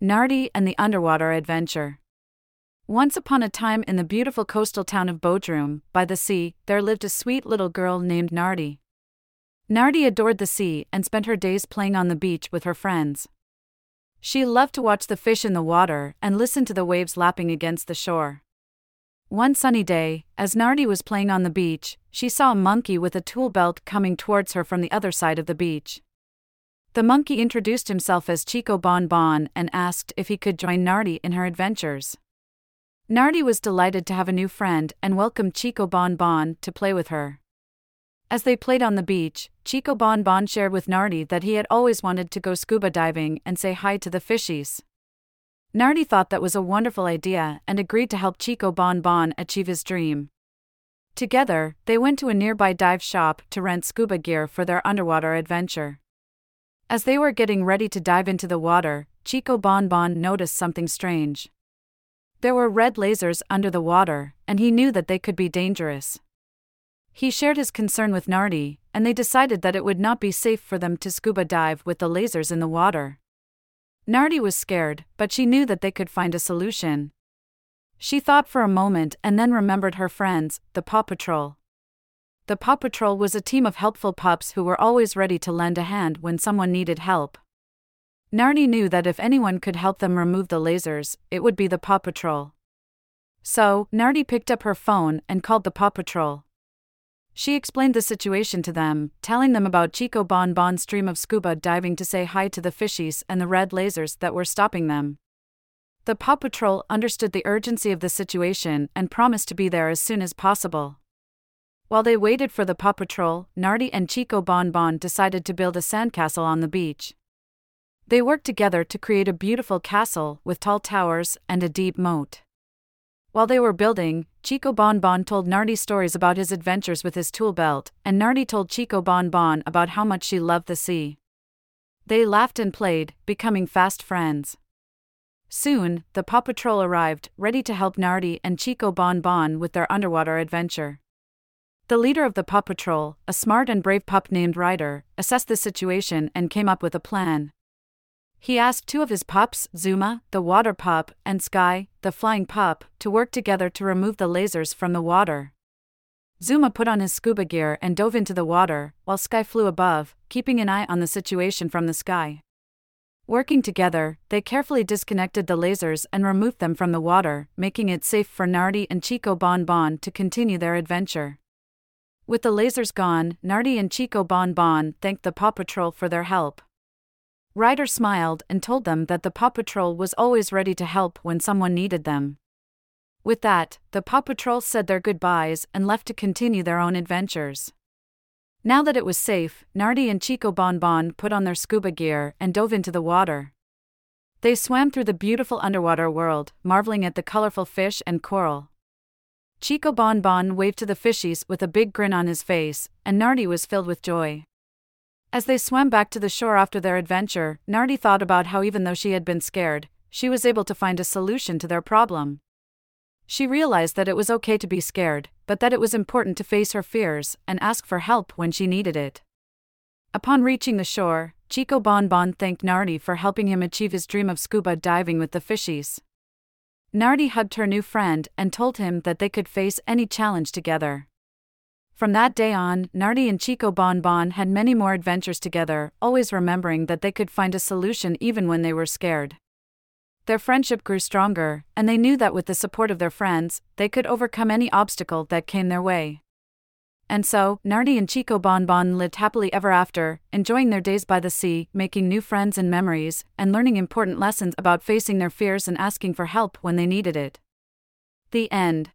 Narti and the Underwater Adventure. Once upon a time in the beautiful coastal town of Bodrum, by the sea, there lived a sweet little girl named Narti. Narti adored the sea and spent her days playing on the beach with her friends. She loved to watch the fish in the water and listen to the waves lapping against the shore. One sunny day, as Narti was playing on the beach, she saw a monkey with a tool belt coming towards her from the other side of the beach. The monkey introduced himself as Chico Bon Bon and asked if he could join Narti in her adventures. Narti was delighted to have a new friend and welcomed Chico Bon Bon to play with her. As they played on the beach, Chico Bon Bon shared with Narti that he had always wanted to go scuba diving and say hi to the fishies. Narti thought that was a wonderful idea and agreed to help Chico Bon Bon achieve his dream. Together, they went to a nearby dive shop to rent scuba gear for their underwater adventure. As they were getting ready to dive into the water, Chico Bon Bon noticed something strange. There were red lasers under the water, and he knew that they could be dangerous. He shared his concern with Narti, and they decided that it would not be safe for them to scuba dive with the lasers in the water. Narti was scared, but she knew that they could find a solution. She thought for a moment and then remembered her friends, the Paw Patrol. The Paw Patrol was a team of helpful pups who were always ready to lend a hand when someone needed help. Narti knew that if anyone could help them remove the lasers, it would be the Paw Patrol. So, Narti picked up her phone and called the Paw Patrol. She explained the situation to them, telling them about Chico Bon Bon's dream of scuba diving to say hi to the fishies and the red lasers that were stopping them. The Paw Patrol understood the urgency of the situation and promised to be there as soon as possible. While they waited for the Paw Patrol, Narti and Chico Bon Bon decided to build a sandcastle on the beach. They worked together to create a beautiful castle with tall towers and a deep moat. While they were building, Chico Bon Bon told Narti stories about his adventures with his tool belt, and Narti told Chico Bon Bon about how much she loved the sea. They laughed and played, becoming fast friends. Soon, the Paw Patrol arrived, ready to help Narti and Chico Bon Bon with their underwater adventure. The leader of the Paw Patrol, a smart and brave pup named Ryder, assessed the situation and came up with a plan. He asked two of his pups, Zuma, the water pup, and Sky, the flying pup, to work together to remove the lasers from the water. Zuma put on his scuba gear and dove into the water, while Sky flew above, keeping an eye on the situation from the sky. Working together, they carefully disconnected the lasers and removed them from the water, making it safe for Narti and Chico Bon Bon to continue their adventure. With the lasers gone, Narti and Chico Bon Bon thanked the Paw Patrol for their help. Ryder smiled and told them that the Paw Patrol was always ready to help when someone needed them. With that, the Paw Patrol said their goodbyes and left to continue their own adventures. Now that it was safe, Narti and Chico Bon Bon put on their scuba gear and dove into the water. They swam through the beautiful underwater world, marveling at the colorful fish and coral. Chico Bon Bon waved to the fishies with a big grin on his face, and Narti was filled with joy. As they swam back to the shore after their adventure, Narti thought about how even though she had been scared, she was able to find a solution to their problem. She realized that it was okay to be scared, but that it was important to face her fears and ask for help when she needed it. Upon reaching the shore, Chico Bon Bon thanked Narti for helping him achieve his dream of scuba diving with the fishies. Narti hugged her new friend and told him that they could face any challenge together. From that day on, Narti and Chico Bon Bon had many more adventures together, always remembering that they could find a solution even when they were scared. Their friendship grew stronger, and they knew that with the support of their friends, they could overcome any obstacle that came their way. And so, Narti and Chico Bon Bon lived happily ever after, enjoying their days by the sea, making new friends and memories, and learning important lessons about facing their fears and asking for help when they needed it. The end.